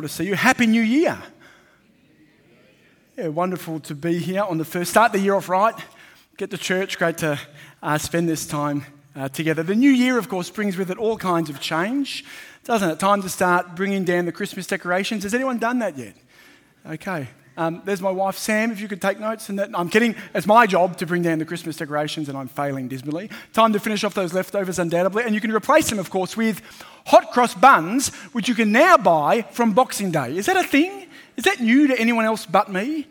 to see you. Happy New Year. Yeah, wonderful to be here on the first. Start the year off right. Get to church. Great to uh, spend this time uh, together. The new year, of course, brings with it all kinds of change, doesn't it? Time to start bringing down the Christmas decorations. Has anyone done that yet? Okay, um, there's my wife, Sam, if you could take notes. And that, I'm kidding. It's my job to bring down the Christmas decorations, and I'm failing dismally. Time to finish off those leftovers, undoubtedly. And you can replace them, of course, with hot cross buns, which you can now buy from Boxing Day. Is that a thing? Is that new to anyone else but me?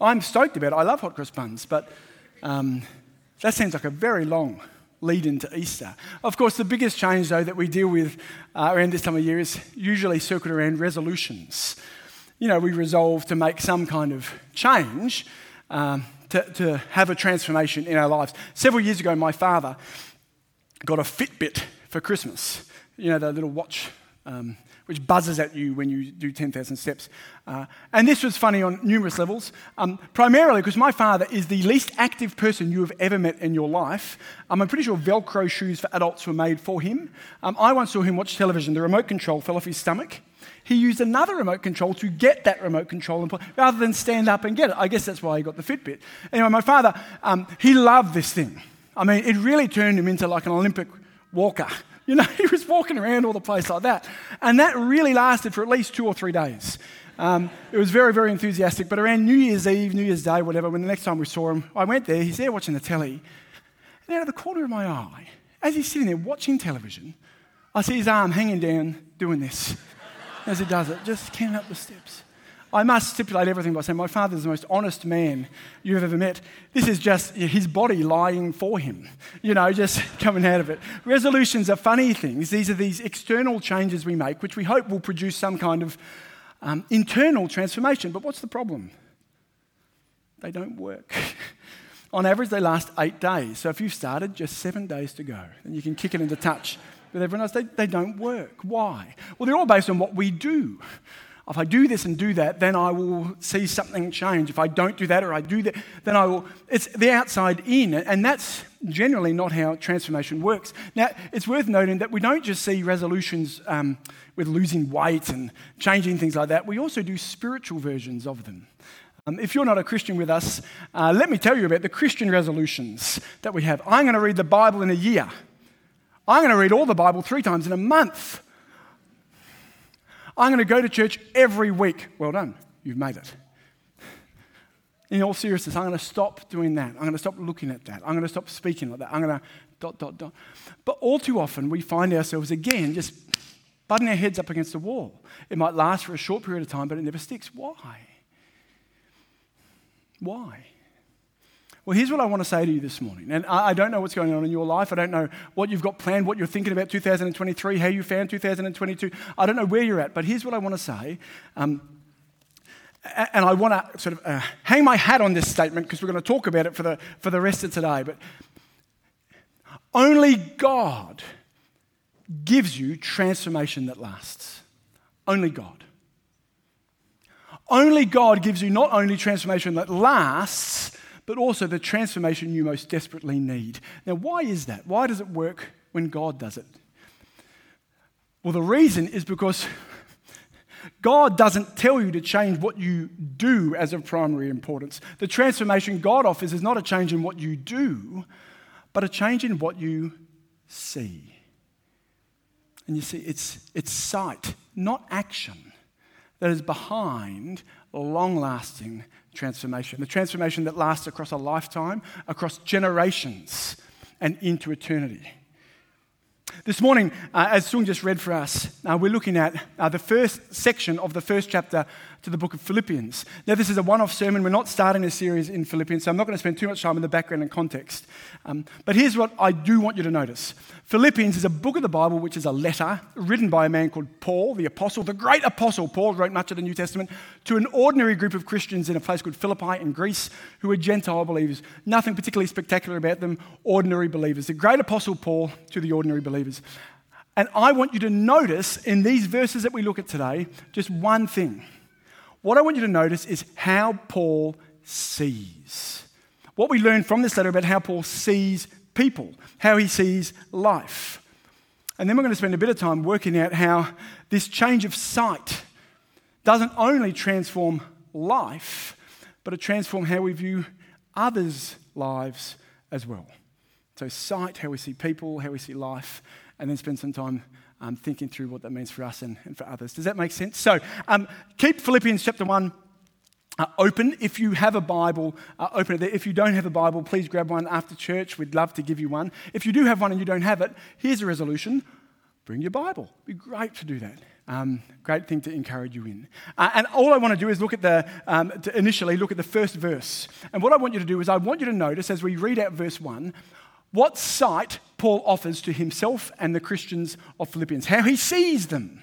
I'm stoked about it. I love hot cross buns, but um, that seems like a very long lead into Easter. Of course, the biggest change, though, that we deal with uh, around this time of year is usually circled around resolutions you know, we resolve to make some kind of change, um, to, to have a transformation in our lives. Several years ago, my father got a Fitbit for Christmas. You know, the little watch um, which buzzes at you when you do 10,000 steps. Uh, and this was funny on numerous levels, um, primarily because my father is the least active person you have ever met in your life. Um, I'm pretty sure Velcro shoes for adults were made for him. Um, I once saw him watch television. The remote control fell off his stomach he used another remote control to get that remote control and rather than stand up and get it. I guess that's why he got the Fitbit. Anyway, my father, um, he loved this thing. I mean, it really turned him into like an Olympic walker. You know, he was walking around all the place like that. And that really lasted for at least two or three days. Um, it was very, very enthusiastic. But around New Year's Eve, New Year's Day, whatever, when the next time we saw him, I went there, he's there watching the telly. And out of the corner of my eye, as he's sitting there watching television, I see his arm hanging down doing this as he does it, just counting up the steps. I must stipulate everything by saying my father is the most honest man you've ever met. This is just his body lying for him, you know, just coming out of it. Resolutions are funny things. These are these external changes we make, which we hope will produce some kind of um, internal transformation. But what's the problem? They don't work. On average, they last eight days. So if you've started, just seven days to go, then you can kick it into touch with everyone else, they, they don't work. Why? Well, they're all based on what we do. If I do this and do that, then I will see something change. If I don't do that or I do that, then I will. It's the outside in, and that's generally not how transformation works. Now, it's worth noting that we don't just see resolutions um, with losing weight and changing things like that, we also do spiritual versions of them. Um, if you're not a Christian with us, uh, let me tell you about the Christian resolutions that we have. I'm going to read the Bible in a year. I'm going to read all the Bible three times in a month. I'm going to go to church every week. Well done, you've made it. In all seriousness, I'm going to stop doing that. I'm going to stop looking at that. I'm going to stop speaking like that. I'm going to dot, dot, dot. But all too often, we find ourselves again just butting our heads up against the wall. It might last for a short period of time, but it never sticks. Why? Why? Well, here's what I want to say to you this morning. And I don't know what's going on in your life. I don't know what you've got planned, what you're thinking about 2023, how you found 2022. I don't know where you're at. But here's what I want to say. Um, and I want to sort of uh, hang my hat on this statement because we're going to talk about it for the, for the rest of today. But only God gives you transformation that lasts. Only God. Only God gives you not only transformation that lasts, but also the transformation you most desperately need. Now, why is that? Why does it work when God does it? Well, the reason is because God doesn't tell you to change what you do as of primary importance. The transformation God offers is not a change in what you do, but a change in what you see. And you see, it's, it's sight, not action, that is behind long lasting transformation, the transformation that lasts across a lifetime, across generations, and into eternity. This morning, uh, as Sung just read for us, uh, we're looking at uh, the first section of the first chapter to the book of Philippians. Now, this is a one off sermon. We're not starting a series in Philippians, so I'm not going to spend too much time in the background and context. Um, but here's what I do want you to notice Philippians is a book of the Bible which is a letter written by a man called Paul, the apostle, the great apostle. Paul wrote much of the New Testament to an ordinary group of Christians in a place called Philippi in Greece who were Gentile believers. Nothing particularly spectacular about them, ordinary believers. The great apostle Paul to the ordinary believers. And I want you to notice in these verses that we look at today just one thing what I want you to notice is how Paul sees. What we learn from this letter about how Paul sees people, how he sees life. And then we're going to spend a bit of time working out how this change of sight doesn't only transform life, but it transforms how we view others' lives as well. So, sight, how we see people, how we see life, and then spend some time um, thinking through what that means for us and, and for others. Does that make sense? So, um, keep Philippians chapter 1 uh, open. If you have a Bible, uh, open it there. If you don't have a Bible, please grab one after church. We'd love to give you one. If you do have one and you don't have it, here's a resolution bring your Bible. It'd be great to do that. Um, great thing to encourage you in. Uh, and all I want to do is look at the, um, initially look at the first verse. And what I want you to do is I want you to notice as we read out verse 1 what sight Paul offers to himself and the Christians of Philippians, how he sees them.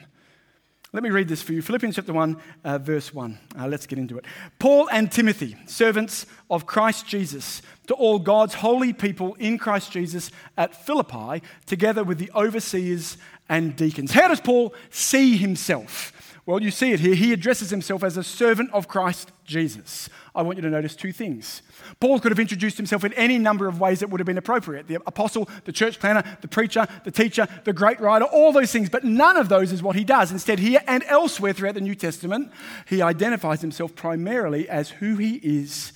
Let me read this for you Philippians chapter 1, uh, verse 1. Uh, let's get into it. Paul and Timothy, servants of Christ Jesus, to all God's holy people in Christ Jesus at Philippi, together with the overseers and deacons. How does Paul see himself? Well, you see it here. He addresses himself as a servant of Christ Jesus. I want you to notice two things. Paul could have introduced himself in any number of ways that would have been appropriate the apostle, the church planner, the preacher, the teacher, the great writer, all those things, but none of those is what he does. Instead, here and elsewhere throughout the New Testament, he identifies himself primarily as who he is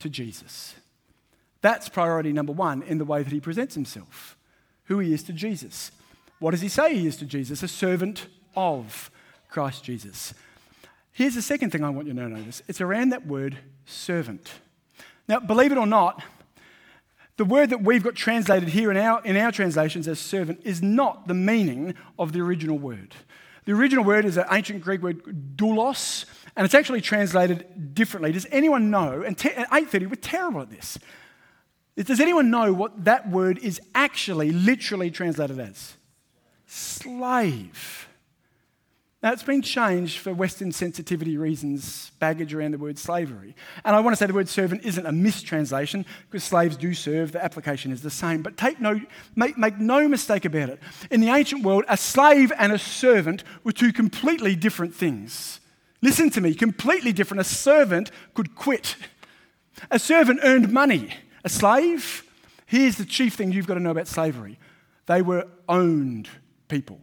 to Jesus. That's priority number one in the way that he presents himself who he is to Jesus. What does he say he is to Jesus? A servant of Christ Jesus. Here's the second thing I want you to notice it's around that word servant. Now, believe it or not, the word that we've got translated here in our, in our translations as servant is not the meaning of the original word. The original word is an ancient Greek word, doulos, and it's actually translated differently. Does anyone know? And te- at 8:30, we're terrible at this. Does anyone know what that word is actually literally translated as? Slave. Now, it's been changed for Western sensitivity reasons, baggage around the word slavery. And I want to say the word servant isn't a mistranslation because slaves do serve, the application is the same. But take no, make, make no mistake about it. In the ancient world, a slave and a servant were two completely different things. Listen to me, completely different. A servant could quit, a servant earned money. A slave, here's the chief thing you've got to know about slavery they were owned people.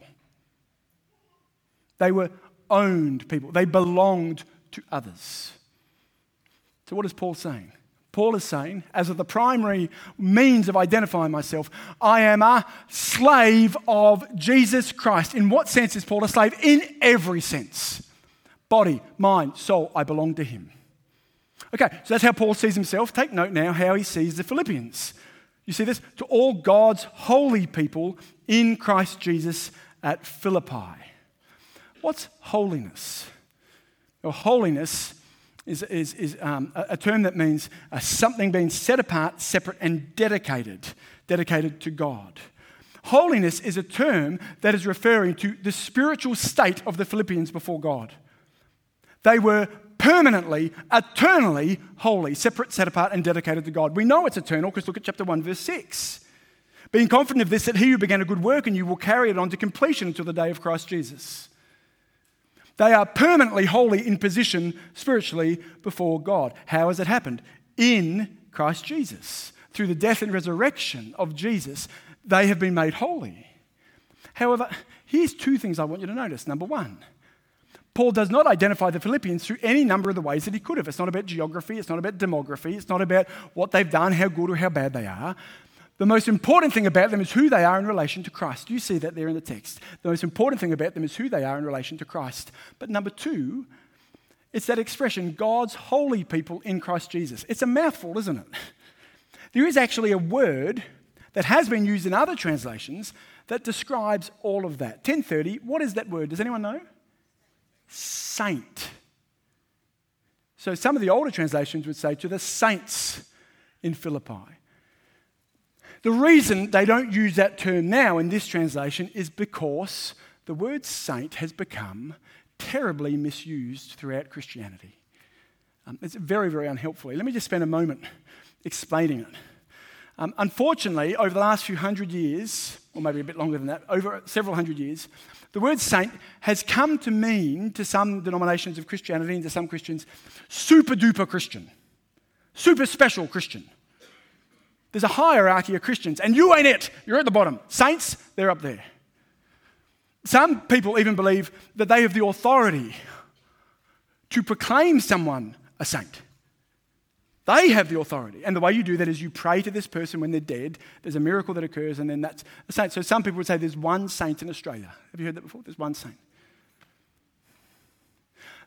They were owned people, they belonged to others. So, what is Paul saying? Paul is saying, as of the primary means of identifying myself, I am a slave of Jesus Christ. In what sense is Paul a slave? In every sense body, mind, soul, I belong to him. Okay, so that's how Paul sees himself. Take note now how he sees the Philippians. You see this? To all God's holy people in Christ Jesus at Philippi. What's holiness? Well, holiness is, is, is um, a, a, term that means uh, something being set apart, separate, and dedicated, dedicated to God. Holiness is a term that is referring to the spiritual state of the Philippians before God. They were permanently, eternally holy, separate, set apart, and dedicated to God. We know it's eternal because look at chapter 1, verse 6. Being confident of this, that he who began a good work and you will carry it on to completion until the day of Christ Jesus. They are permanently holy in position spiritually before God. How has it happened? In Christ Jesus. Through the death and resurrection of Jesus, they have been made holy. However, here's two things I want you to notice. Number one, Paul does not identify the Philippians through any number of the ways that he could have. It's not about geography, it's not about demography, it's not about what they've done, how good or how bad they are. The most important thing about them is who they are in relation to Christ. You see that there in the text. The most important thing about them is who they are in relation to Christ. But number two, it's that expression, God's holy people in Christ Jesus. It's a mouthful, isn't it? There is actually a word that has been used in other translations that describes all of that. 1030, what is that word? Does anyone know? Saint. So some of the older translations would say to the saints in Philippi. The reason they don't use that term now in this translation is because the word saint has become terribly misused throughout Christianity. Um, it's very, very unhelpful. Let me just spend a moment explaining it. Um, unfortunately, over the last few hundred years, or maybe a bit longer than that, over several hundred years, the word saint has come to mean, to some denominations of Christianity and to some Christians, super duper Christian, super special Christian. There's a hierarchy of Christians, and you ain't it. You're at the bottom. Saints, they're up there. Some people even believe that they have the authority to proclaim someone a saint. They have the authority. And the way you do that is you pray to this person when they're dead. There's a miracle that occurs, and then that's a saint. So some people would say there's one saint in Australia. Have you heard that before? There's one saint.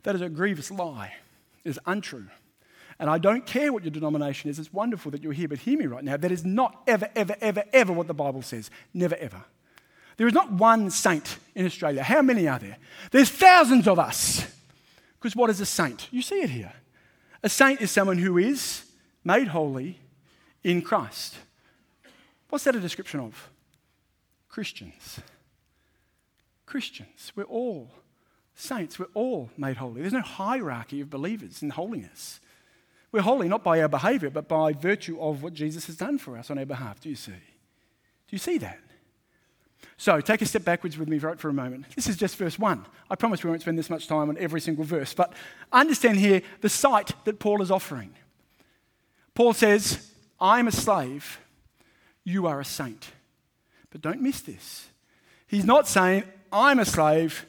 That is a grievous lie. It is untrue. And I don't care what your denomination is. It's wonderful that you're here, but hear me right now. That is not ever, ever, ever, ever what the Bible says. Never, ever. There is not one saint in Australia. How many are there? There's thousands of us. Because what is a saint? You see it here. A saint is someone who is made holy in Christ. What's that a description of? Christians. Christians. We're all saints. We're all made holy. There's no hierarchy of believers in holiness. We're holy not by our behavior, but by virtue of what Jesus has done for us on our behalf. Do you see? Do you see that? So take a step backwards with me right for a moment. This is just verse 1. I promise we won't spend this much time on every single verse, but understand here the sight that Paul is offering. Paul says, I'm a slave, you are a saint. But don't miss this. He's not saying, I'm a slave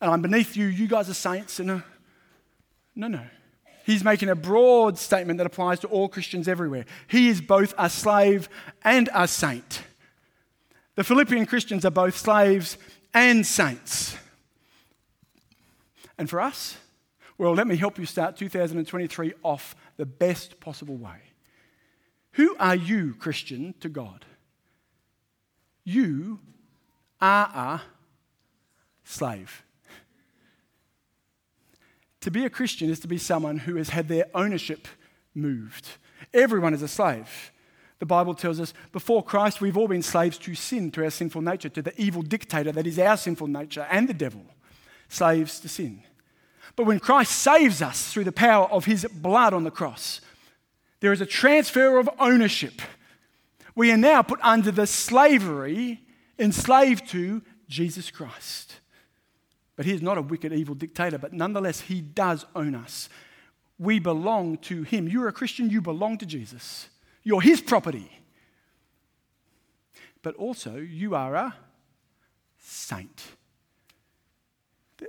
and I'm beneath you, you guys are saints. And a... no, no. He's making a broad statement that applies to all Christians everywhere. He is both a slave and a saint. The Philippian Christians are both slaves and saints. And for us, well, let me help you start 2023 off the best possible way. Who are you, Christian, to God? You are a slave. To be a Christian is to be someone who has had their ownership moved. Everyone is a slave. The Bible tells us before Christ, we've all been slaves to sin, to our sinful nature, to the evil dictator that is our sinful nature and the devil. Slaves to sin. But when Christ saves us through the power of his blood on the cross, there is a transfer of ownership. We are now put under the slavery, enslaved to Jesus Christ. But he is not a wicked, evil dictator, but nonetheless, he does own us. We belong to him. You're a Christian, you belong to Jesus. You're his property. But also, you are a saint.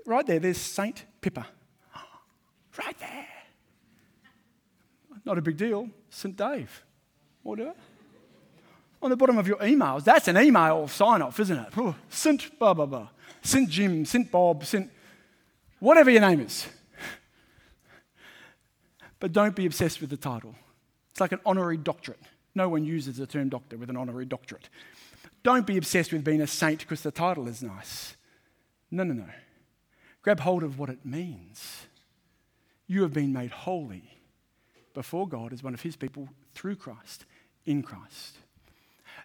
Right there, there's Saint Pippa. Right there. Not a big deal. St. Dave. Whatever. On the bottom of your emails, that's an email sign off, isn't it? Oh, St. blah, blah, blah. St. Jim, St. Bob, St. whatever your name is. But don't be obsessed with the title. It's like an honorary doctorate. No one uses the term doctor with an honorary doctorate. Don't be obsessed with being a saint because the title is nice. No, no, no. Grab hold of what it means. You have been made holy before God as one of his people through Christ, in Christ.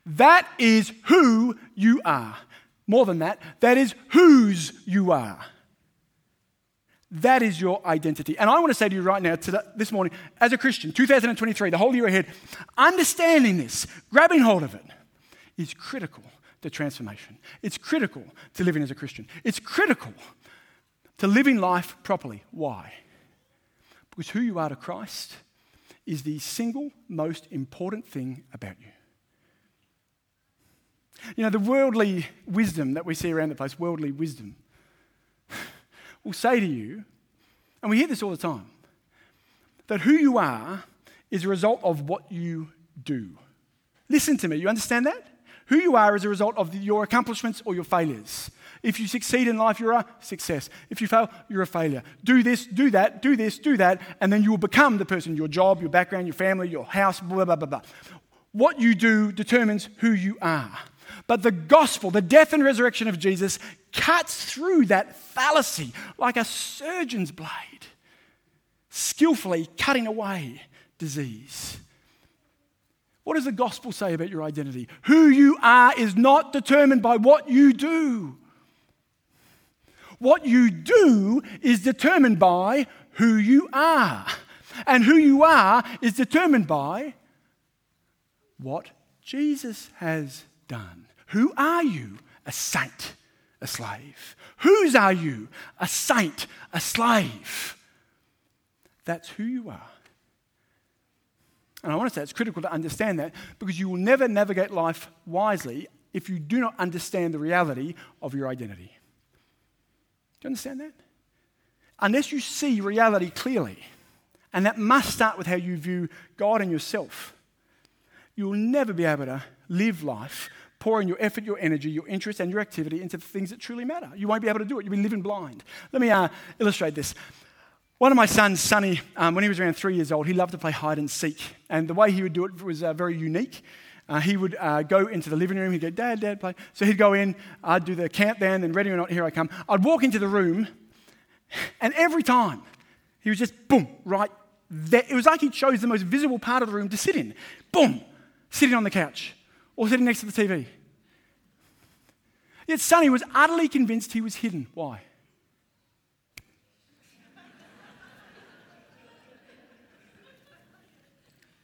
That is who you are. More than that, that is whose you are. That is your identity. And I want to say to you right now, this morning, as a Christian, 2023, the whole year ahead, understanding this, grabbing hold of it, is critical to transformation. It's critical to living as a Christian. It's critical to living life properly. Why? Because who you are to Christ is the single most important thing about you. You know, the worldly wisdom that we see around the place, worldly wisdom, will say to you, and we hear this all the time, that who you are is a result of what you do. Listen to me, you understand that? Who you are is a result of your accomplishments or your failures. If you succeed in life, you're a success. If you fail, you're a failure. Do this, do that, do this, do that, and then you will become the person your job, your background, your family, your house, blah, blah, blah, blah. What you do determines who you are. But the gospel, the death and resurrection of Jesus, cuts through that fallacy like a surgeon's blade, skillfully cutting away disease. What does the gospel say about your identity? Who you are is not determined by what you do. What you do is determined by who you are. And who you are is determined by what Jesus has done. Who are you? A saint, a slave. Whose are you? A saint, a slave. That's who you are. And I want to say it's critical to understand that because you will never navigate life wisely if you do not understand the reality of your identity. Do you understand that? unless you see reality clearly, and that must start with how you view God and yourself, you'll never be able to live life pouring your effort, your energy, your interest, and your activity into the things that truly matter. You won't be able to do it. You'll be living blind. Let me uh, illustrate this. One of my sons, Sonny, um, when he was around three years old, he loved to play hide and seek. And the way he would do it was uh, very unique. Uh, he would uh, go into the living room, he'd go, Dad, Dad, play. So he'd go in, I'd do the countdown, and ready or not, here I come. I'd walk into the room, and every time he was just boom, right there. It was like he chose the most visible part of the room to sit in. Boom, sitting on the couch or sitting next to the TV. Yet Sonny was utterly convinced he was hidden. Why?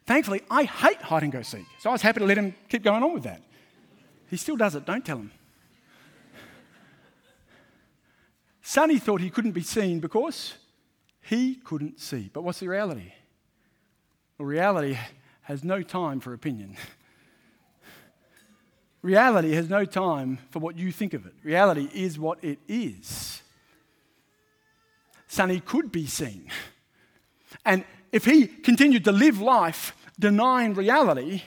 Thankfully, I hate hide and go seek, so I was happy to let him keep going on with that. He still does it, don't tell him. Sonny thought he couldn't be seen because he couldn't see. But what's the reality? Well, reality has no time for opinion. reality has no time for what you think of it. Reality is what it is. Sonny could be seen. And if he continued to live life denying reality,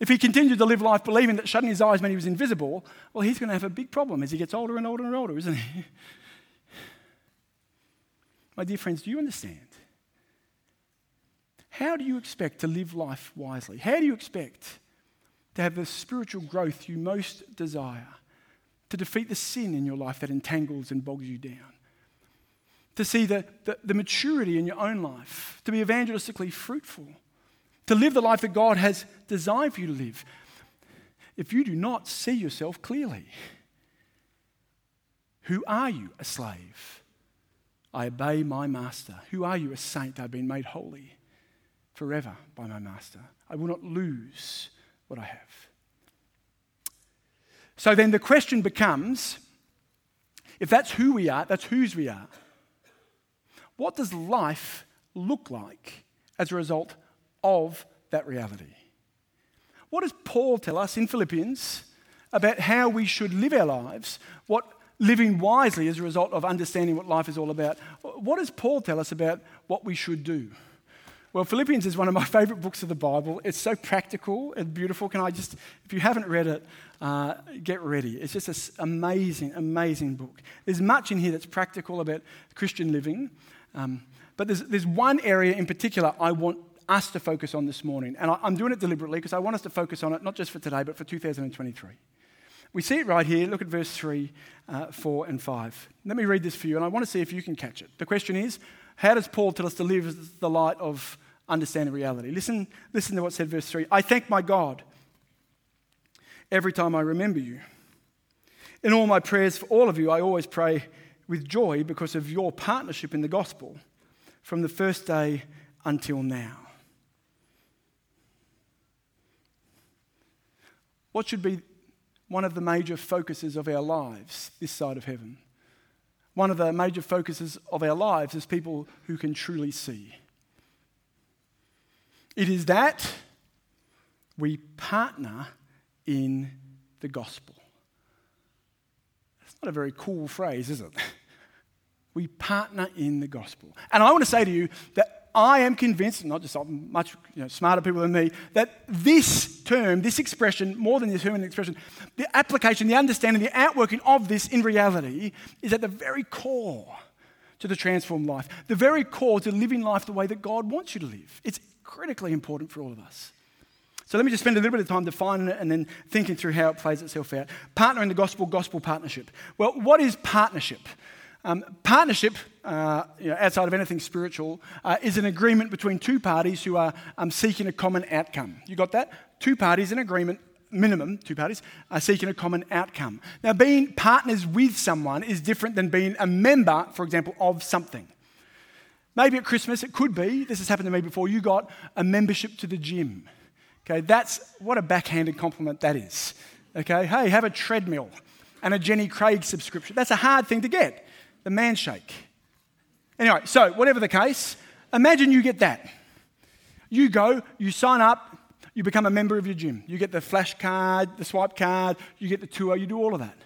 if he continued to live life believing that shutting his eyes meant he was invisible, well, he's going to have a big problem as he gets older and older and older, isn't he? My dear friends, do you understand? How do you expect to live life wisely? How do you expect to have the spiritual growth you most desire? To defeat the sin in your life that entangles and bogs you down? to see the, the, the, maturity in your own life, to be evangelistically fruitful, to live the life that God has designed for you to live. If you do not see yourself clearly, who are you, a slave? I obey my master. Who are you, a saint? I've been made holy forever by my master. I will not lose what I have. So then the question becomes if that's who we are, that's whose we are, what does life look like as a result of that reality? What does Paul tell us in Philippians about how we should live our lives? What living wisely as a result of understanding what life is all about? What does Paul tell us about what we should do? Well, Philippians is one of my favorite books of the Bible. It's so practical and beautiful. Can I just, if you haven't read it, uh, get ready. It's just an amazing, amazing book. There's much in here that's practical about Christian living. Um, but there's, there's one area in particular I want us to focus on this morning. And I, am doing it deliberately because I want us to focus on it not just for today, but for 2023. We see it right here. Look at verse 3, uh, 4, and 5. Let me read this for you, and I want to see if you can catch it. The question is how does Paul tell us to live the light of understanding reality? Listen, listen to what said verse 3. I thank my God every time I remember you. In all my prayers for all of you, I always pray with joy because of your partnership in the gospel from the first day until now. What should be one of the major focuses of our lives this side of heaven? One of the major focuses of our lives is people who can truly see. It is that we partner in the gospel. It's not a very cool phrase, is it? We partner in the gospel. And I want to say to you that I am convinced, not just much you know, smarter people than me, that this term, this expression, more than this human expression, the application, the understanding, the outworking of this in reality is at the very core to the transformed life, the very core to living life the way that God wants you to live. It's critically important for all of us. So let me just spend a little bit of time defining it and then thinking through how it plays itself out. Partner in the gospel, gospel partnership. Well, what is partnership? Um, partnership, uh, you know, outside of anything spiritual, uh, is an agreement between two parties who are um, seeking a common outcome. You got that? Two parties in agreement, minimum, two parties, are seeking a common outcome. Now, being partners with someone is different than being a member, for example, of something. Maybe at Christmas, it could be, this has happened to me before, you got a membership to the gym. Okay, that's what a backhanded compliment that is. Okay, hey, have a treadmill and a Jenny Craig subscription. That's a hard thing to get the man shake. Anyway, so whatever the case, imagine you get that. You go, you sign up, you become a member of your gym. You get the flash card, the swipe card, you get the tour, you do all of that.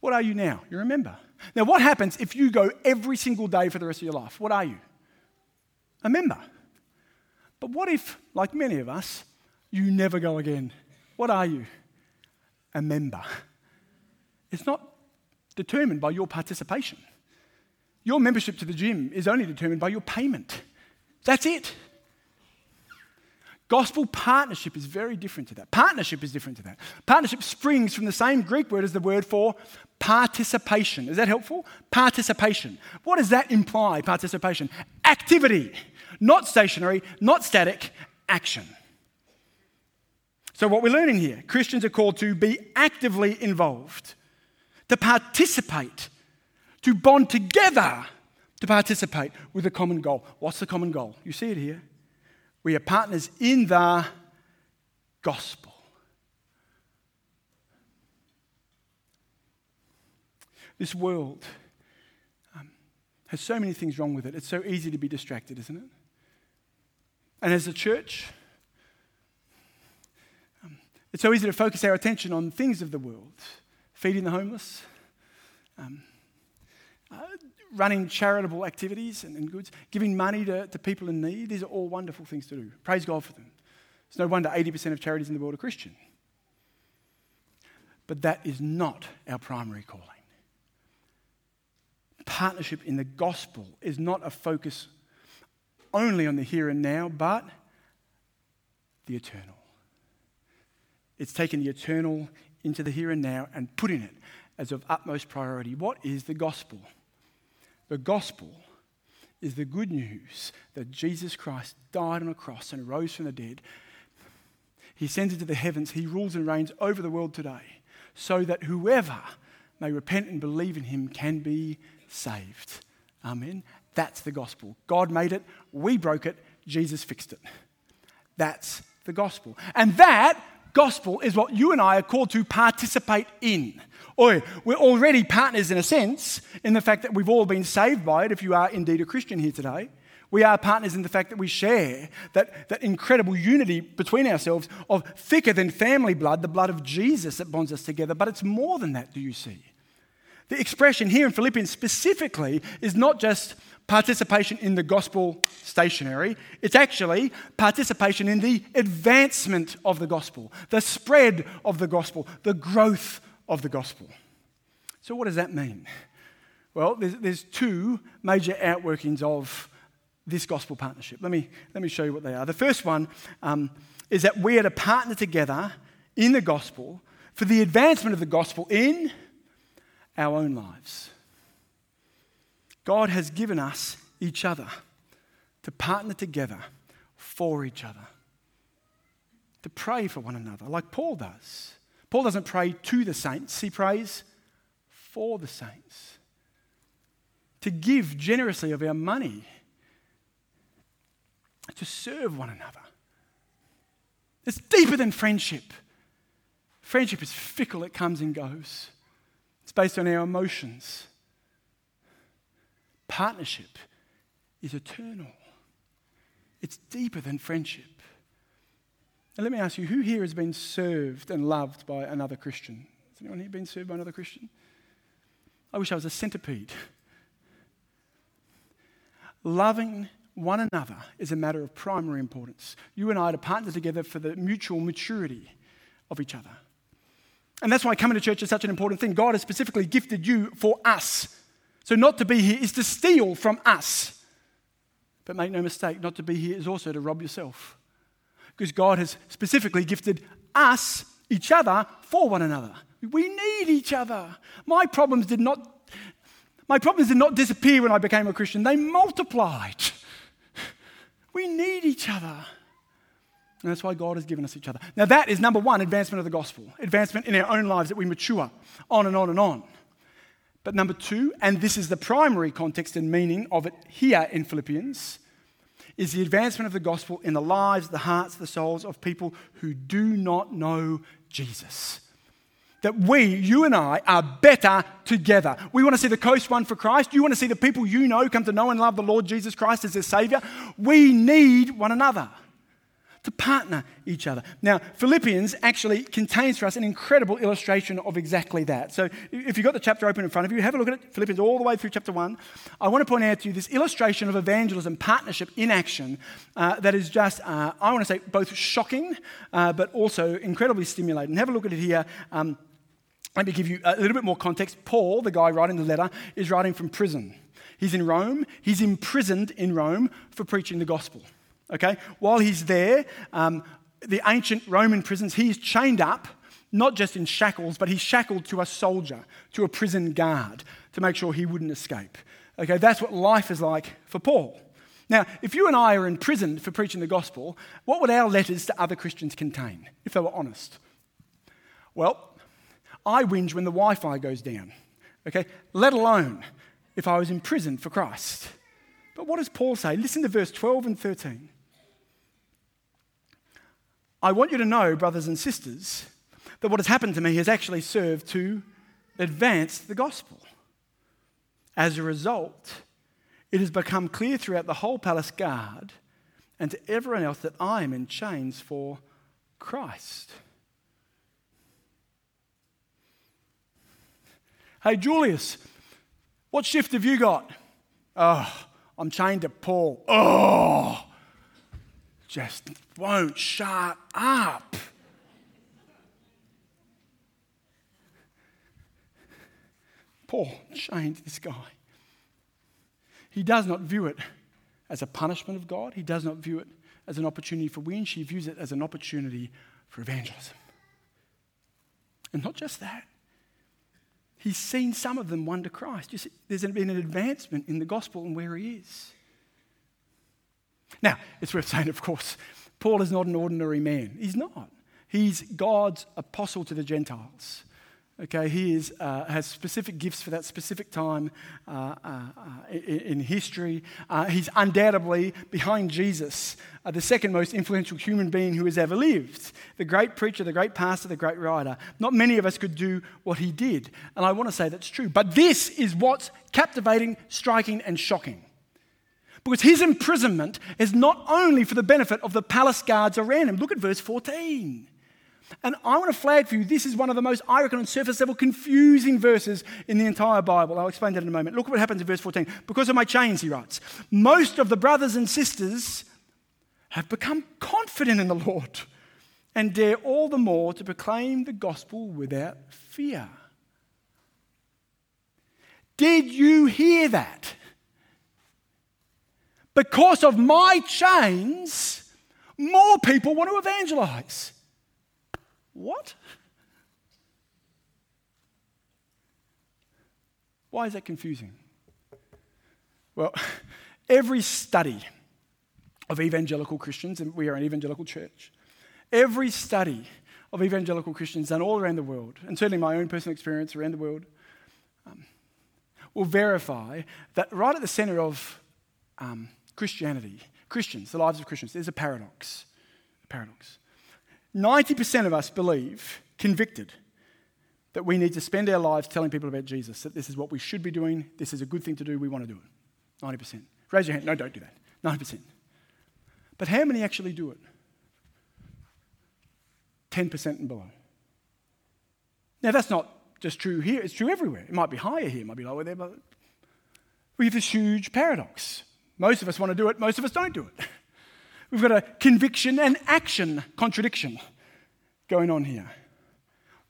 What are you now? You're a member. Now, what happens if you go every single day for the rest of your life? What are you? A member. But what if, like many of us, you never go again? What are you? A member. It's not determined by your participation. Your membership to the gym is only determined by your payment. That's it. Gospel partnership is very different to that. Partnership is different to that. Partnership springs from the same Greek word as the word for participation. Is that helpful? Participation. What does that imply, participation? Activity, not stationary, not static, action. So, what we're learning here Christians are called to be actively involved, to participate, to bond together, to participate with a common goal. What's the common goal? You see it here. We are partners in the gospel. This world um, has so many things wrong with it. It's so easy to be distracted, isn't it? And as a church, um, it's so easy to focus our attention on things of the world feeding the homeless, um, uh, running charitable activities and, and goods, giving money to, to people in need, these are all wonderful things to do. Praise God for them. It's no wonder 80% of charities in the world are Christian. But that is not our primary calling. Partnership in the gospel is not a focus only on the here and now, but the eternal. It's taken the eternal into the here and now and putting it as of utmost priority. What is the gospel? The gospel is the good news that Jesus Christ died on a cross and rose from the dead. He sends it to the heavens. He rules and reigns over the world today so that whoever may repent and believe in him can be saved. Amen. That's the gospel. God made it, we broke it, Jesus fixed it. That's the gospel. And that gospel is what you and I are called to participate in. Or we're already partners in a sense in the fact that we've all been saved by it, if you are indeed a Christian here today. We are partners in the fact that we share that, that incredible unity between ourselves of thicker than family blood, the blood of Jesus that bonds us together. But it's more than that, do you see? The expression here in Philippians specifically is not just participation in the gospel stationary, it's actually participation in the advancement of the gospel, the spread of the gospel, the growth of the gospel. So, what does that mean? Well, there's, there's two major outworkings of this gospel partnership. Let me, let me show you what they are. The first one um, is that we are to partner together in the gospel for the advancement of the gospel in our own lives. God has given us each other to partner together for each other, to pray for one another, like Paul does. Paul doesn't pray to the saints, he prays for the saints. To give generously of our money, to serve one another. It's deeper than friendship. Friendship is fickle, it comes and goes. It's based on our emotions. Partnership is eternal, it's deeper than friendship. Now, let me ask you who here has been served and loved by another Christian? Has anyone here been served by another Christian? I wish I was a centipede. Loving one another is a matter of primary importance. You and I are to partner together for the mutual maturity of each other. And that's why coming to church is such an important thing. God has specifically gifted you for us. So, not to be here is to steal from us. But make no mistake, not to be here is also to rob yourself because God has specifically gifted us, each other, for one another. We need each other. My problems did not, my problems did not disappear when I became a Christian, they multiplied. We need each other. And that's why God has given us each other. Now, that is number one advancement of the gospel, advancement in our own lives that we mature on and on and on. But number two, and this is the primary context and meaning of it here in Philippians, is the advancement of the gospel in the lives, the hearts, the souls of people who do not know Jesus. That we, you and I, are better together. We want to see the coast won for Christ. You want to see the people you know come to know and love the Lord Jesus Christ as their Savior. We need one another. To partner each other. Now, Philippians actually contains for us an incredible illustration of exactly that. So, if you've got the chapter open in front of you, have a look at it, Philippians all the way through chapter 1. I want to point out to you this illustration of evangelism, partnership in action, uh, that is just, uh, I want to say, both shocking uh, but also incredibly stimulating. Have a look at it here. Um, let me give you a little bit more context. Paul, the guy writing the letter, is writing from prison. He's in Rome, he's imprisoned in Rome for preaching the gospel. Okay? While he's there, um, the ancient Roman prisons, he's chained up, not just in shackles, but he's shackled to a soldier, to a prison guard, to make sure he wouldn't escape. Okay, that's what life is like for Paul. Now, if you and I are in prison for preaching the gospel, what would our letters to other Christians contain, if they were honest? Well, I whinge when the Wi Fi goes down, okay, let alone if I was in prison for Christ. But what does Paul say? Listen to verse 12 and 13. I want you to know, brothers and sisters, that what has happened to me has actually served to advance the gospel. As a result, it has become clear throughout the whole palace guard and to everyone else that I am in chains for Christ. Hey, Julius, what shift have you got? Oh, I'm chained to Paul. Oh, just won't shut up. Paul chained this guy. He does not view it as a punishment of God. He does not view it as an opportunity for win. He views it as an opportunity for evangelism. And not just that, he's seen some of them wonder Christ. See, there's been an advancement in the gospel and where he is. Now, it's worth saying, of course, Paul is not an ordinary man. He's not. He's God's apostle to the Gentiles. Okay, he is, uh, has specific gifts for that specific time uh, uh, in, in, history. Uh, he's undoubtedly, behind Jesus, uh, the second most influential human being who has ever lived. The great preacher, the great pastor, the great writer. Not many of us could do what he did. And I want to say that's true. But this is what's captivating, striking, and shocking. Because his imprisonment is not only for the benefit of the palace guards around him. Look at verse 14. And I want to flag for you, this is one of the most, I reckon, on surface level, confusing verses in the entire Bible. I'll explain that in a moment. Look what happens in verse 14. Because of my chains, he writes, most of the brothers and sisters have become confident in the Lord and dare all the more to proclaim the gospel without fear. Did you hear that? Because of my chains, more people want to evangelize. What? Why is that confusing? Well, every study of evangelical Christians, and we are an evangelical church, every study of evangelical Christians done all around the world, and certainly my own personal experience around the world, um, will verify that right at the center of um, Christianity, Christians, the lives of Christians, there's a paradox. A paradox. 90% of us believe, convicted, that we need to spend our lives telling people about Jesus, that this is what we should be doing, this is a good thing to do, we want to do it. 90%. Raise your hand. No, don't do that. 90%. But how many actually do it? 10% and below. Now, that's not just true here, it's true everywhere. It might be higher here, it might be lower there, but we have this huge paradox. Most of us want to do it, most of us don't do it. We've got a conviction and action contradiction going on here.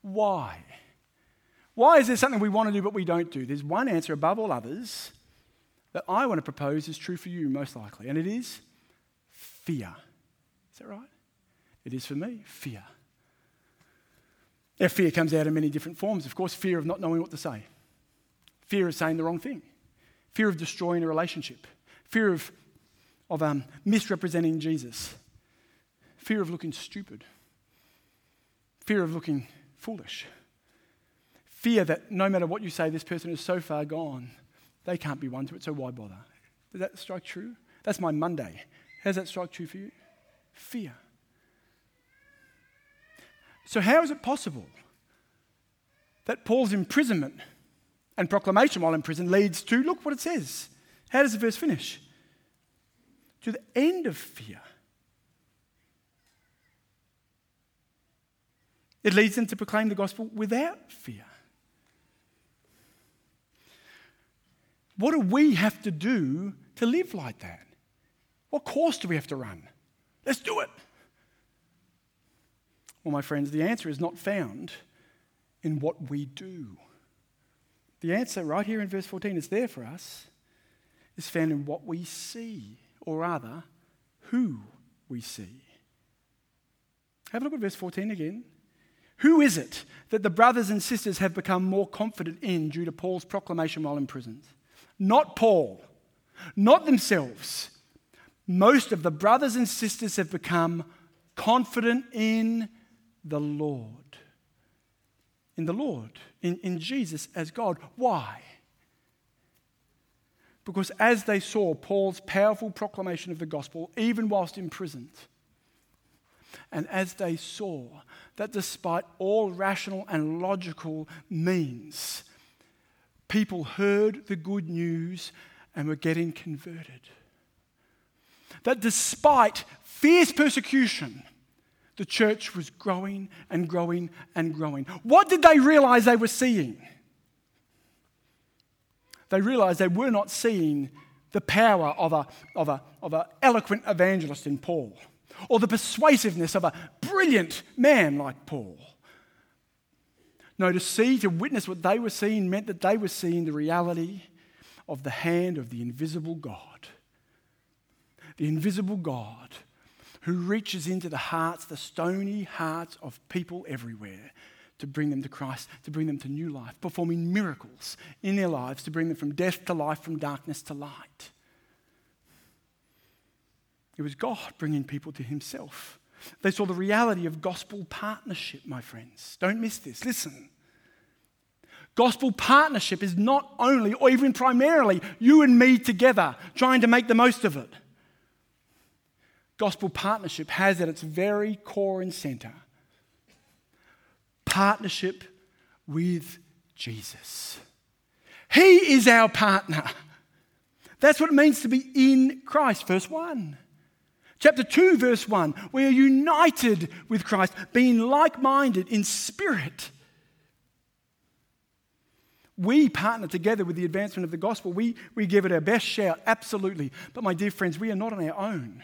Why? Why is there something we want to do but we don't do? There's one answer above all others that I want to propose is true for you, most likely, and it is fear. Is that right? It is for me, fear. Now, fear comes out in many different forms. Of course, fear of not knowing what to say, fear of saying the wrong thing, fear of destroying a relationship, fear of of um, misrepresenting Jesus, fear of looking stupid, fear of looking foolish, fear that no matter what you say, this person is so far gone, they can't be won to it, so why bother? Does that strike true? That's my Monday. How does that strike true for you? Fear. So, how is it possible that Paul's imprisonment and proclamation while in prison leads to, look what it says. How does the verse finish? to the end of fear. It leads them to proclaim the gospel without fear. What do we have to do to live like that? What course do we have to run? Let's do it. Well, my friends, the answer is not found in what we do. The answer, right here in verse 14, is there for us, is found in what we see, or rather, who we see. Have a look at verse 14 again. Who is it that the brothers and sisters have become more confident in due to Paul's proclamation while imprisoned? Not Paul, not themselves. Most of the brothers and sisters have become confident in the Lord. In the Lord, in, in Jesus as God. Why? Because as they saw Paul's powerful proclamation of the gospel, even whilst imprisoned, and as they saw that despite all rational and logical means, people heard the good news and were getting converted. That despite fierce persecution, the church was growing and growing and growing. What did they realize they were seeing? They realized they were not seeing the power of an of a, of a eloquent evangelist in Paul or the persuasiveness of a brilliant man like Paul. No, to see, to witness what they were seeing meant that they were seeing the reality of the hand of the invisible God. The invisible God who reaches into the hearts, the stony hearts of people everywhere to bring them to Christ, to bring them to new life, performing miracles in their lives to bring them from death to life, from darkness to light. It was God bringing people to Himself. They saw the reality of gospel partnership, my friends. Don't miss this. Listen. Gospel partnership is not only, or even primarily, you and me together trying to make the most of it. Gospel partnership has at its very core and center partnership with Jesus. He is our partner. That's what it means to be in Christ. Verse 1. Chapter 2, verse 1, we are united with Christ, being like minded in spirit. We partner together with the advancement of the gospel. We, we give it our best shout, absolutely. But, my dear friends, we are not on our own.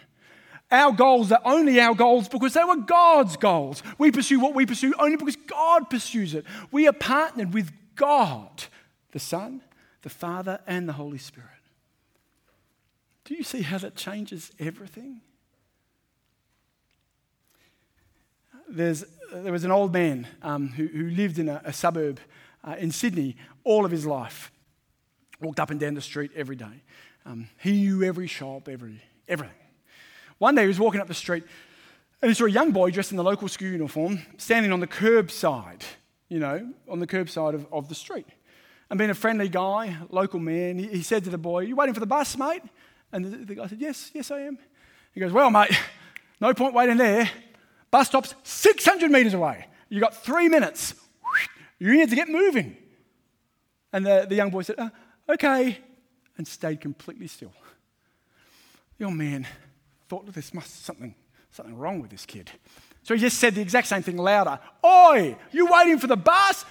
Our goals are only our goals because they were God's goals. We pursue what we pursue only because God pursues it. We are partnered with God, the Son, the Father, and the Holy Spirit. Do you see how that changes everything? there's, there was an old man um, who, who, lived in a, a suburb uh, in Sydney all of his life. Walked up and down the street every day. Um, he knew every shop, every, everything. One day he was walking up the street and he saw a young boy dressed in the local school uniform standing on the curbside, you know, on the curbside of, of the street. And being a friendly guy, local man, he, he said to the boy, You waiting for the bus, mate? And the, the guy said, Yes, yes, I am. He goes, Well, mate, no point waiting there. Bus stop's 600 meters away. You've got three minutes. You need to get moving. And the, the young boy said, uh, Okay, and stayed completely still. Old man thought, This must something, something wrong with this kid. So he just said the exact same thing louder. Oi, you waiting for the bus?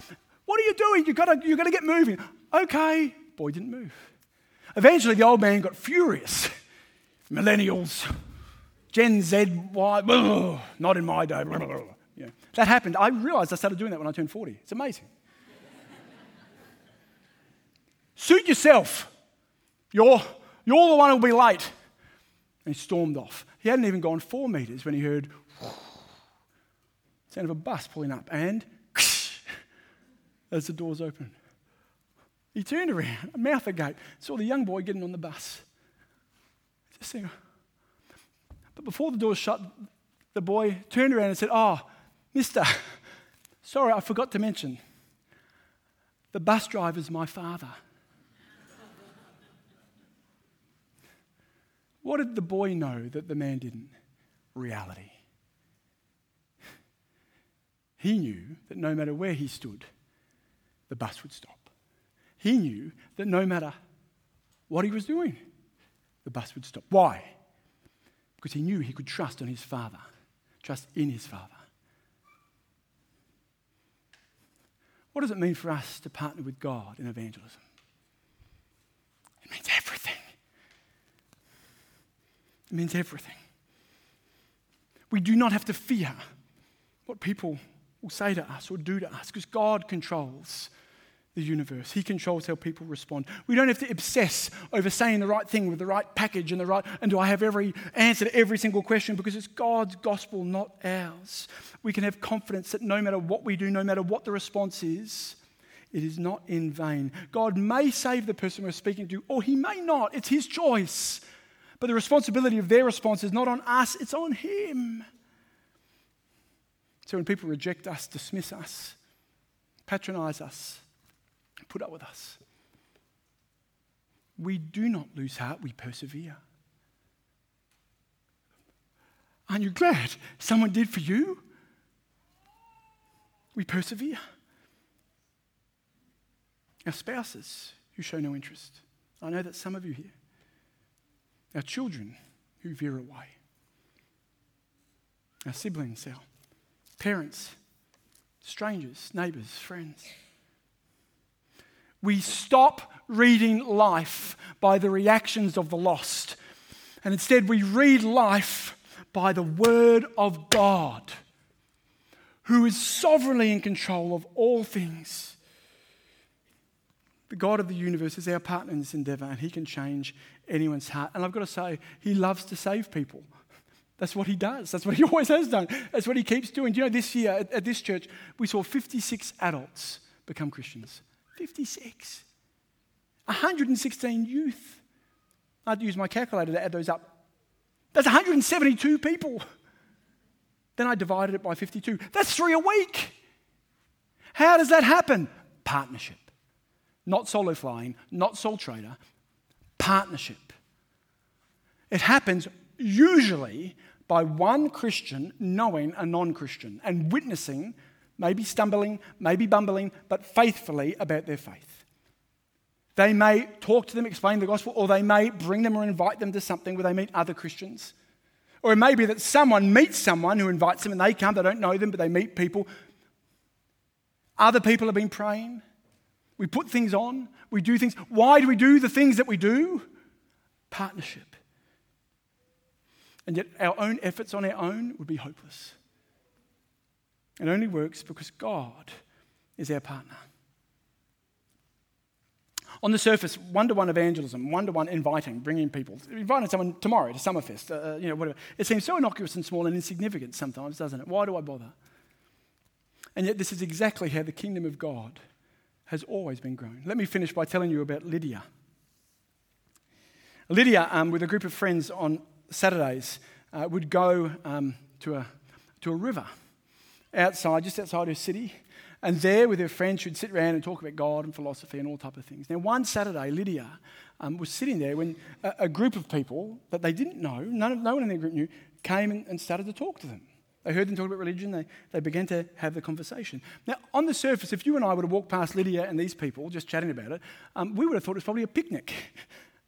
What are you doing? You've got to, you got to get moving. Okay. Boy didn't move. Eventually, the old man got furious. Millennials, Gen Z, Y, not in my day. Yeah. That happened. I realized I started doing that when I turned 40. It's amazing. Suit yourself. You're, you're the one who'll be late. And he stormed off. He hadn't even gone four meters when he heard sound of a bus pulling up and as the doors opened. He turned around, mouth agape, saw the young boy getting on the bus. Just but before the door shut, the boy turned around and said, Oh, mister, sorry, I forgot to mention. The bus driver's my father. What did the boy know that the man didn't? Reality. He knew that no matter where he stood, the bus would stop. He knew that no matter what he was doing, the bus would stop. Why? because he knew he could trust on his Father, trust in his Father. What does it mean for us to partner with God in evangelism? It means everything. It means everything. We do not have to fear what people will say to us or do to us because God controls the universe. He controls how people respond. We don't have to obsess over saying the right thing with the right package and the right, and do I have every answer to every single question because it's God's gospel, not ours. We can have confidence that no matter what we do, no matter what the response is, it is not in vain. God may save the person we're speaking to, or He may not. It's His choice. But the responsibility of their response is not on us, it's on Him. So when people reject us, dismiss us, patronize us, put up with us, we do not lose heart, we persevere. Aren't you glad someone did for you? We persevere. Our spouses who show no interest. I know that some of you here. Our children who veer away. Our siblings, our parents, strangers, neighbours, friends. We stop reading life by the reactions of the lost, and instead we read life by the Word of God, who is sovereignly in control of all things. The God of the universe is our partner in this endeavour, and He can change anyone's heart. And I've got to say, He loves to save people. That's what he does. That's what he always has done. That's what he keeps doing. Do you know, this year at, at this church, we saw 56 adults become Christians. 56. 116 youth. I had to use my calculator to add those up. That's 172 people. Then I divided it by 52. That's three a week. How does that happen? Partnership. Not solo flying, not sole trader, partnership. It happens usually by one Christian knowing a non Christian and witnessing, maybe stumbling, maybe bumbling, but faithfully about their faith. They may talk to them, explain the gospel, or they may bring them or invite them to something where they meet other Christians. Or it may be that someone meets someone who invites them and they come, they don't know them, but they meet people. Other people have been praying. We put things on, we do things. Why do we do the things that we do? Partnership. And yet, our own efforts on our own would be hopeless. It only works because God is our partner. On the surface, one to one evangelism, one to one inviting, bringing people, inviting someone tomorrow to Summerfest, uh, uh, you know, whatever. It seems so innocuous and small and insignificant sometimes, doesn't it? Why do I bother? And yet, this is exactly how the kingdom of God has always been grown. Let me finish by telling you about Lydia. Lydia, um, with a group of friends on Saturdays, uh, would go um, to, a, to a river outside, just outside her city. And there, with her friends, she'd sit around and talk about God and philosophy and all type of things. Now, one Saturday, Lydia um, was sitting there when a, a, group of people that they didn't know, none of, no one in their group knew, came and, and started to talk to them. They heard them talk about religion, they, they began to have the conversation. Now, on the surface, if you and I were to walk past Lydia and these people just chatting about it, um, we would have thought it was probably a picnic.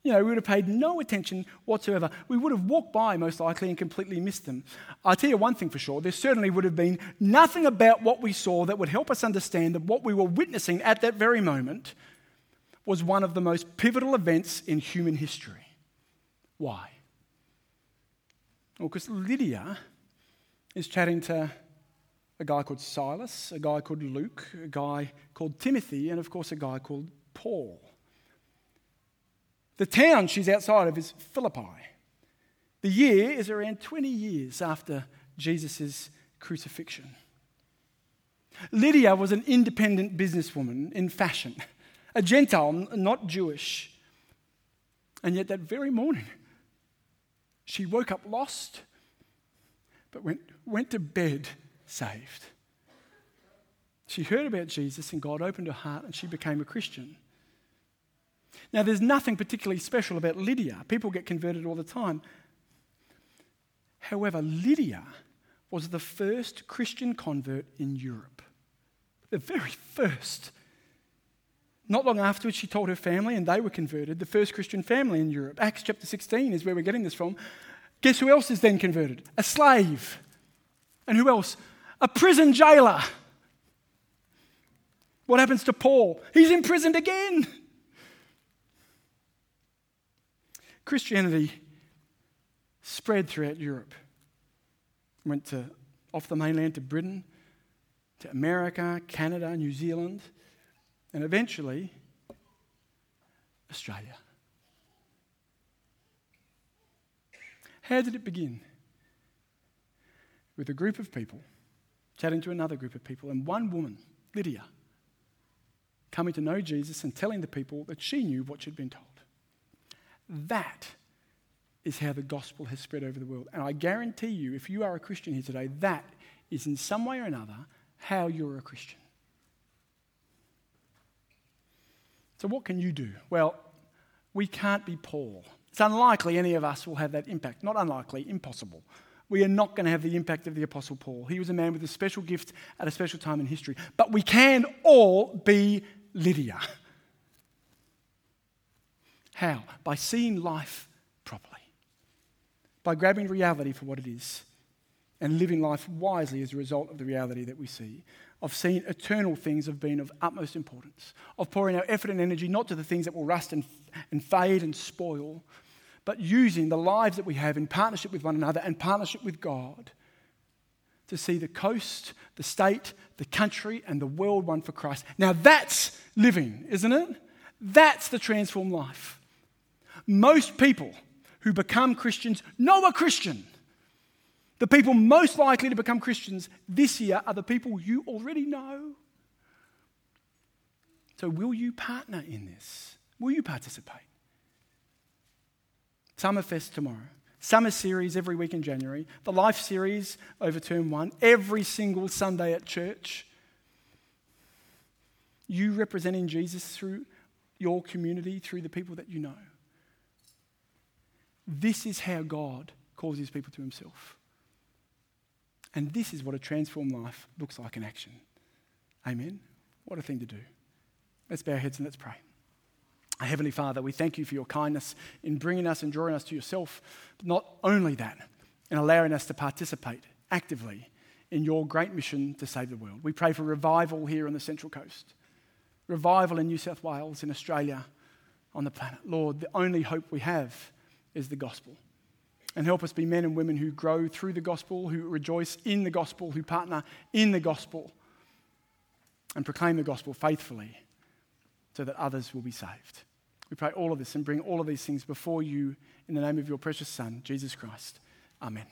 You know, we would have paid no attention whatsoever. We would have walked by most likely and completely missed them. I'll tell you one thing for sure there certainly would have been nothing about what we saw that would help us understand that what we were witnessing at that very moment was one of the most pivotal events in human history. Why? Well, because Lydia is chatting to a guy called Silas, a guy called Luke, a guy called Timothy, and of course, a guy called Paul. The town she's outside of is Philippi. The year is around 20 years after Jesus' crucifixion. Lydia was an independent businesswoman in fashion, a Gentile, not Jewish. And yet, that very morning, she woke up lost, but went, went to bed saved. She heard about Jesus, and God opened her heart, and she became a Christian. Now, there's nothing particularly special about Lydia. People get converted all the time. However, Lydia was the first Christian convert in Europe. The very first. Not long afterwards, she told her family, and they were converted, the first Christian family in Europe. Acts chapter 16 is where we're getting this from. Guess who else is then converted? A slave. And who else? A prison jailer. What happens to Paul? He's imprisoned again. Christianity spread throughout Europe. Went to, off the mainland to Britain, to America, Canada, New Zealand, and eventually Australia. How did it begin? With a group of people chatting to another group of people, and one woman, Lydia, coming to know Jesus and telling the people that she knew what she'd been told. That is how the gospel has spread over the world. And I guarantee you, if you are a Christian here today, that is in some way or another how you're a Christian. So, what can you do? Well, we can't be Paul. It's unlikely any of us will have that impact. Not unlikely, impossible. We are not going to have the impact of the Apostle Paul. He was a man with a special gift at a special time in history. But we can all be Lydia. How? By seeing life properly, by grabbing reality for what it is, and living life wisely as a result of the reality that we see, of seeing eternal things have been of utmost importance, of pouring our effort and energy not to the things that will rust and, and fade and spoil, but using the lives that we have in partnership with one another and partnership with God to see the coast, the state, the country, and the world won for Christ. Now that's living, isn't it? That's the transformed life. Most people who become Christians know a Christian. The people most likely to become Christians this year are the people you already know. So, will you partner in this? Will you participate? Summerfest tomorrow. Summer series every week in January. The Life series over term one. Every single Sunday at church. You representing Jesus through your community, through the people that you know. This is how God calls his people to himself. And this is what a transformed life looks like in action. Amen. What a thing to do. Let's bow our heads and let's pray. Heavenly Father, we thank you for your kindness in bringing us and drawing us to yourself. But not only that, in allowing us to participate actively in your great mission to save the world. We pray for revival here on the Central Coast, revival in New South Wales, in Australia, on the planet. Lord, the only hope we have is the gospel. And help us be men and women who grow through the gospel, who rejoice in the gospel, who partner in the gospel, and proclaim the gospel faithfully so that others will be saved. We pray all of this and bring all of these things before you in the name of your precious Son, Jesus Christ. Amen.